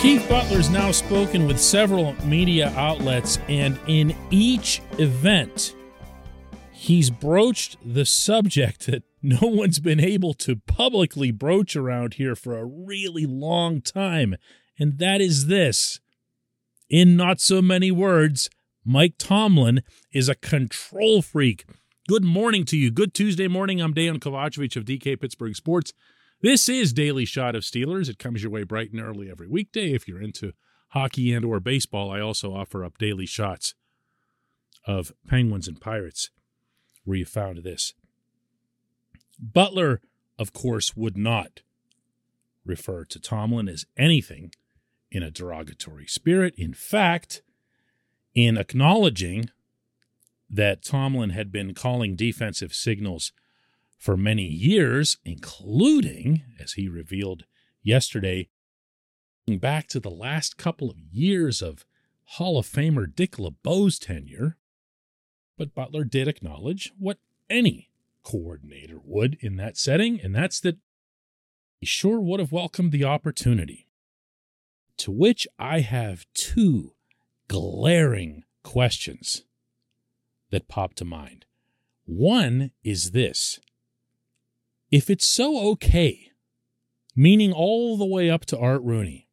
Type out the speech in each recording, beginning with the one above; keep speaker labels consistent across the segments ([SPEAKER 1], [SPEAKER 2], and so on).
[SPEAKER 1] Keith Butler's now spoken with several media outlets, and in each event, he's broached the subject that no one's been able to publicly broach around here for a really long time, and that is this. In not so many words, Mike Tomlin is a control freak. Good morning to you. Good Tuesday morning. I'm Dejan Kovacevic of DK Pittsburgh Sports. This is Daily Shot of Steelers. It comes your way bright and early every weekday. If you're into hockey and or baseball, I also offer up daily shots of Penguins and Pirates where you found this. Butler, of course, would not refer to Tomlin as anything in a derogatory spirit. In fact, in acknowledging that Tomlin had been calling defensive signals for many years, including, as he revealed yesterday, back to the last couple of years of Hall of Famer Dick LeBeau's tenure. But Butler did acknowledge what any coordinator would in that setting, and that's that he sure would have welcomed the opportunity. To which I have two glaring questions that pop to mind. One is this if it's so okay, meaning all the way up to Art Rooney,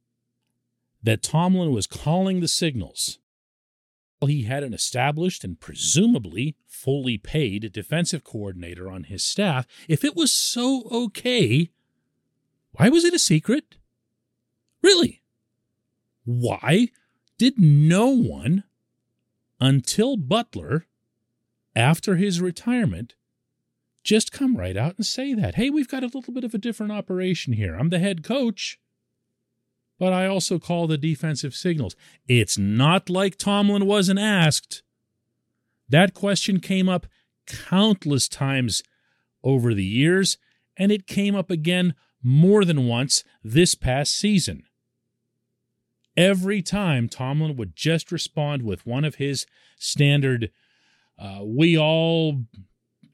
[SPEAKER 1] that Tomlin was calling the signals, while he had an established and presumably fully paid defensive coordinator on his staff. If it was so okay, why was it a secret? Really? Why did no one, until Butler, after his retirement, just come right out and say that. Hey, we've got a little bit of a different operation here. I'm the head coach, but I also call the defensive signals. It's not like Tomlin wasn't asked. That question came up countless times over the years, and it came up again more than once this past season. Every time Tomlin would just respond with one of his standard, uh, we all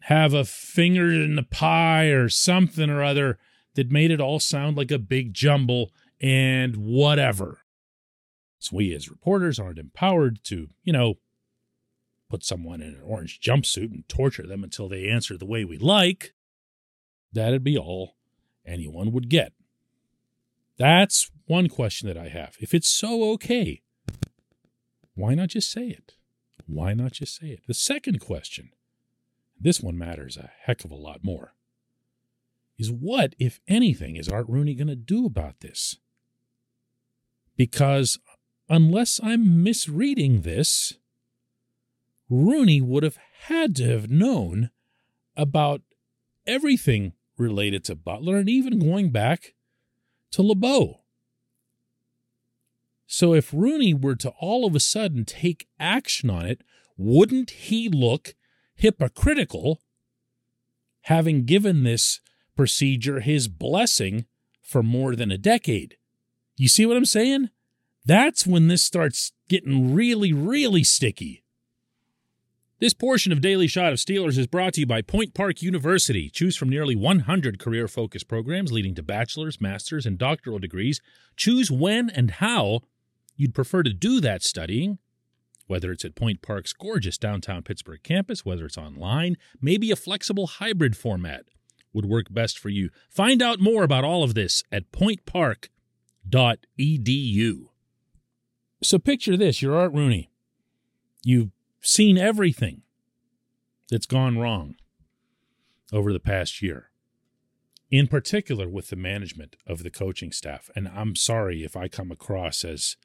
[SPEAKER 1] have a finger in the pie or something or other that made it all sound like a big jumble and whatever. So we as reporters aren't empowered to, you know, put someone in an orange jumpsuit and torture them until they answer the way we like. That'd be all anyone would get. That's one question that I have. If it's so okay, why not just say it? Why not just say it? The second question this one matters a heck of a lot more. Is what, if anything, is Art Rooney going to do about this? Because unless I'm misreading this, Rooney would have had to have known about everything related to Butler and even going back to LeBeau. So if Rooney were to all of a sudden take action on it, wouldn't he look hypocritical, having given this procedure his blessing for more than a decade. You see what I'm saying? That's when this starts getting really, really sticky. This portion of Daily Shot of Steelers is brought to you by Point Park University. Choose from nearly 100 career focused programs leading to bachelor's, master's, and doctoral degrees. Choose when and how you'd prefer to do that studying Whether it's at Point Park's gorgeous downtown Pittsburgh campus, whether it's online, maybe a flexible hybrid format would work best for you. Find out more about all of this at pointpark.edu. So picture this you're Art Rooney. You've seen everything that's gone wrong over the past year, in particular with the management of the coaching staff. And I'm sorry if I come across as,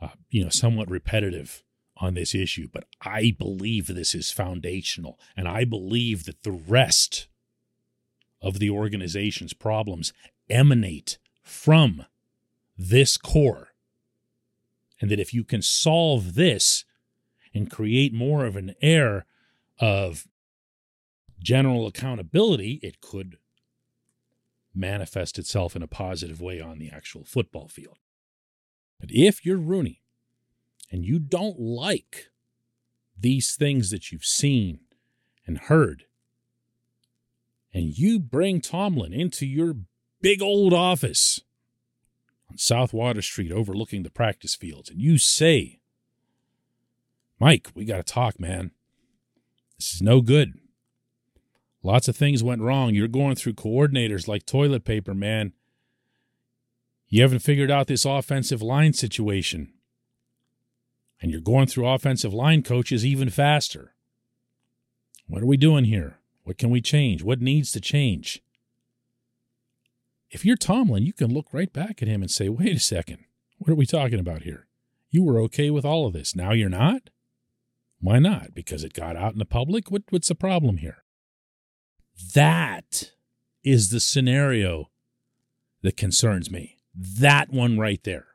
[SPEAKER 1] uh, you know, somewhat repetitive on this issue, but I believe this is foundational. And I believe that the rest of the organization's problems emanate from this core. And that if you can solve this and create more of an air of general accountability, it could manifest itself in a positive way on the actual football field. But if you're Rooney and you don't like these things that you've seen and heard, and you bring Tomlin into your big old office on South Water Street overlooking the practice fields, and you say, Mike, we got to talk, man. This is no good. Lots of things went wrong. You're going through coordinators like toilet paper, man. You haven't figured out this offensive line situation. And you're going through offensive line coaches even faster. What are we doing here? What can we change? What needs to change? If you're Tomlin, you can look right back at him and say, wait a second, what are we talking about here? You were okay with all of this. Now you're not? Why not? Because it got out in the public? What, what's the problem here? That is the scenario that concerns me. That one right there.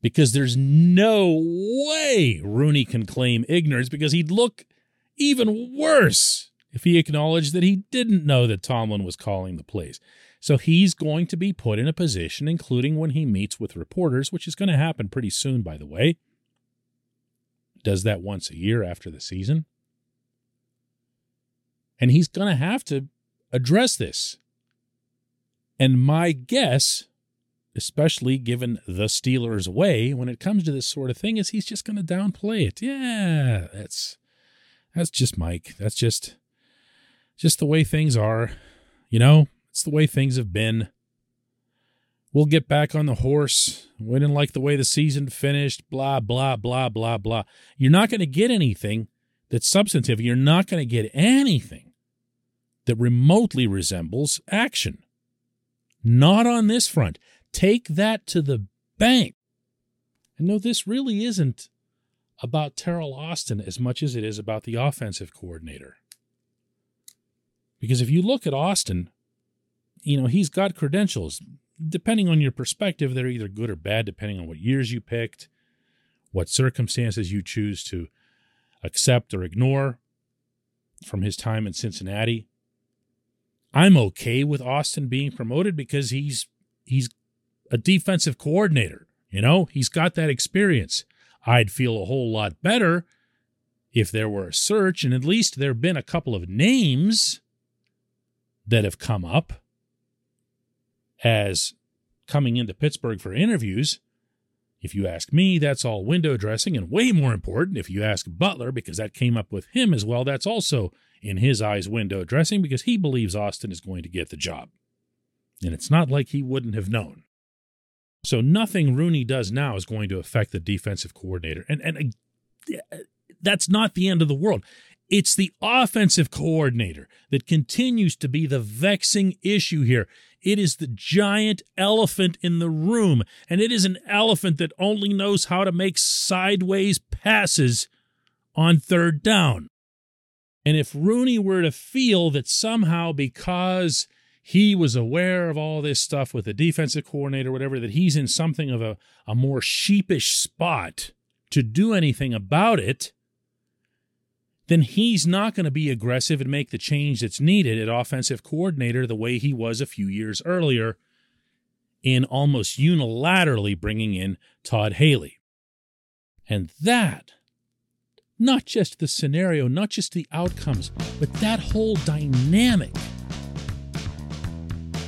[SPEAKER 1] Because there's no way Rooney can claim ignorance because he'd look even worse if he acknowledged that he didn't know that Tomlin was calling the plays. So he's going to be put in a position, including when he meets with reporters, which is going to happen pretty soon, by the way. Does that once a year after the season. And he's going to have to address this. And my guess, especially given the Steelers' way when it comes to this sort of thing, is he's just going to downplay it. Yeah, that's that's just Mike. That's just just the way things are. You know, it's the way things have been. We'll get back on the horse. We didn't like the way the season finished. Blah, blah, blah, blah, blah. You're not going to get anything that's substantive. You're not going to get anything that remotely resembles action. Not on this front. Take that to the bank. And no, this really isn't about Teryl Austin as much as it is about the offensive coordinator. Because if you look at Austin, you know, he's got credentials. Depending on your perspective, they're either good or bad, depending on what years you picked, what circumstances you choose to accept or ignore from his time in Cincinnati. I'm okay with Austin being promoted because he's he's a defensive coordinator. You know, he's got that experience. I'd feel a whole lot better if there were a search and at least there have been a couple of names that have come up as coming into Pittsburgh for interviews. If you ask me, that's all window dressing, and way more important, if you ask Butler, because that came up with him as well, that's also, in his eyes, window dressing because he believes Austin is going to get the job. And it's not like he wouldn't have known. So nothing Rooney does now is going to affect the defensive coordinator. And, and uh, that's not the end of the world. It's the offensive coordinator that continues to be the vexing issue here. It is the giant elephant in the room, and it is an elephant that only knows how to make sideways passes on third down. And if Rooney were to feel that somehow because he was aware of all this stuff with the defensive coordinator, whatever, that he's in something of a, a more sheepish spot to do anything about it, then he's not going to be aggressive and make the change that's needed at offensive coordinator the way he was a few years earlier in almost unilaterally bringing in Todd Haley. And that, not just the scenario, not just the outcomes, but that whole dynamic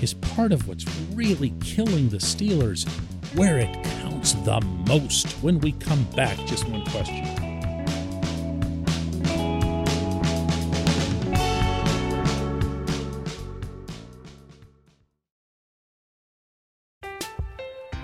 [SPEAKER 1] is part of what's really killing the Steelers where it counts the most. When we come back, just one question.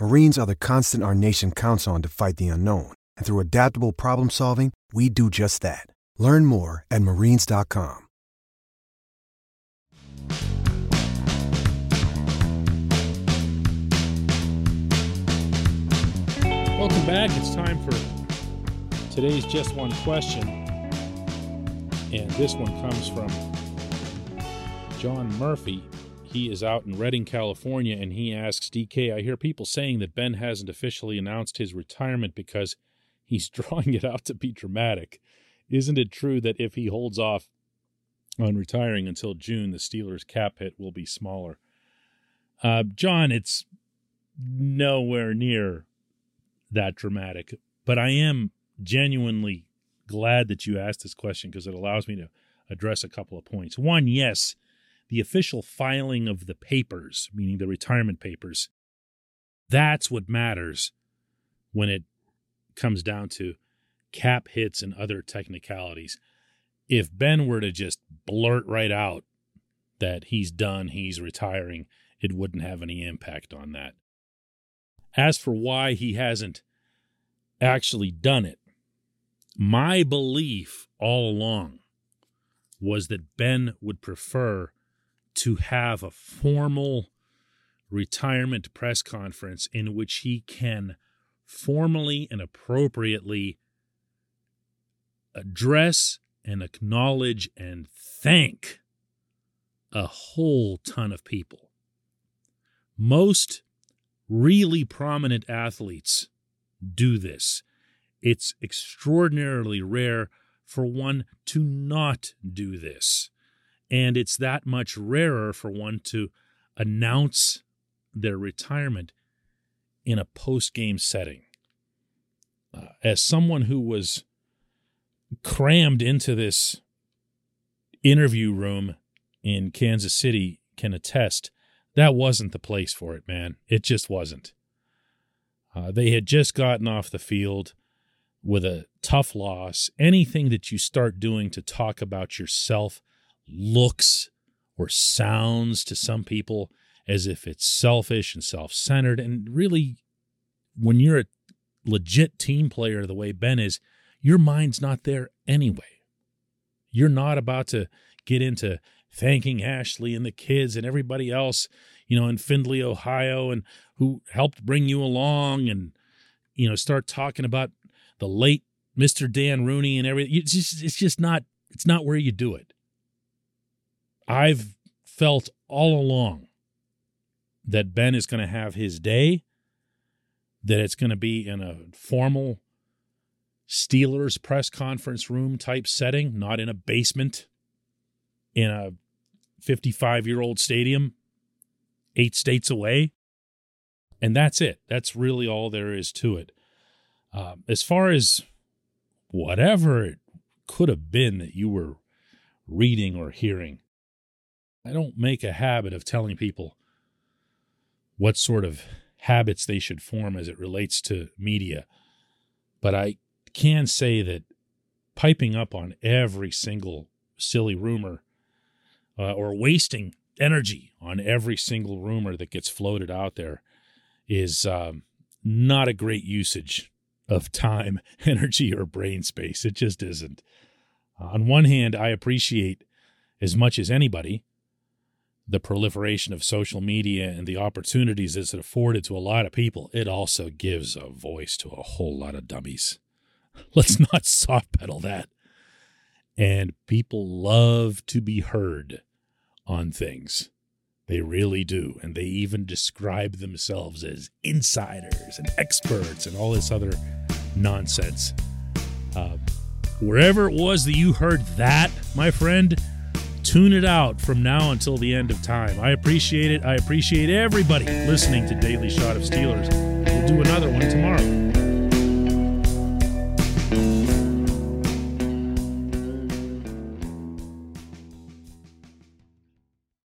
[SPEAKER 2] Marines are the constant our nation counts on to fight the unknown. And through adaptable problem solving, we do just that. Learn more at marines.com.
[SPEAKER 1] Welcome back. It's time for today's Just One Question. And this one comes from John Murphy. He is out in Redding, California, and he asks DK, I hear people saying that Ben hasn't officially announced his retirement because he's drawing it out to be dramatic. Isn't it true that if he holds off on retiring until June, the Steelers' cap hit will be smaller? Uh, John, it's nowhere near that dramatic. But I am genuinely glad that you asked this question because it allows me to address a couple of points. One, yes, the official filing of the papers, meaning the retirement papers, that's what matters when it comes down to cap hits and other technicalities. If Ben were to just blurt right out that he's done, he's retiring, it wouldn't have any impact on that. As for why he hasn't actually done it, my belief all along was that Ben would prefer to have a formal retirement press conference in which he can formally and appropriately address and acknowledge and thank a whole ton of people. Most really prominent athletes do this. It's extraordinarily rare for one to not do this. And it's that much rarer for one to announce their retirement in a post game setting. Uh, as someone who was crammed into this interview room in Kansas City can attest, that wasn't the place for it, man. It just wasn't. Uh, they had just gotten off the field with a tough loss. Anything that you start doing to talk about yourself looks or sounds to some people as if it's selfish and self centered. And really, when you're a legit team player the way Ben is, your mind's not there anyway. You're not about to get into thanking Ashley and the kids and everybody else, you know, in Findlay, Ohio, and who helped bring you along, and you know, start talking about the late Mr. Dan Rooney and everything. It's just, it's just not, it's not where you do it. I've felt all along that Ben is going to have his day, that it's going to be in a formal Steelers press conference room type setting, not in a basement in a 55 year old stadium eight states away. And that's it. That's really all there is to it. Um, as far as whatever it could have been that you were reading or hearing, I don't make a habit of telling people what sort of habits they should form as it relates to media. But I can say that piping up on every single silly rumor uh, or wasting energy on every single rumor that gets floated out there is um, not a great usage of time, energy, or brain space. It just isn't. On one hand, I appreciate as much as anybody the proliferation of social media and the opportunities it's afforded to a lot of people. It also gives a voice to a whole lot of dummies. Let's not soft pedal that. And people love to be heard on things. They really do. And they even describe themselves as insiders and experts and all this other nonsense. Uh, wherever it was that you heard that, my friend, tune it out from now until the end of time. I appreciate it. I appreciate everybody listening to Daily Shot of Steelers. We'll do another one tomorrow.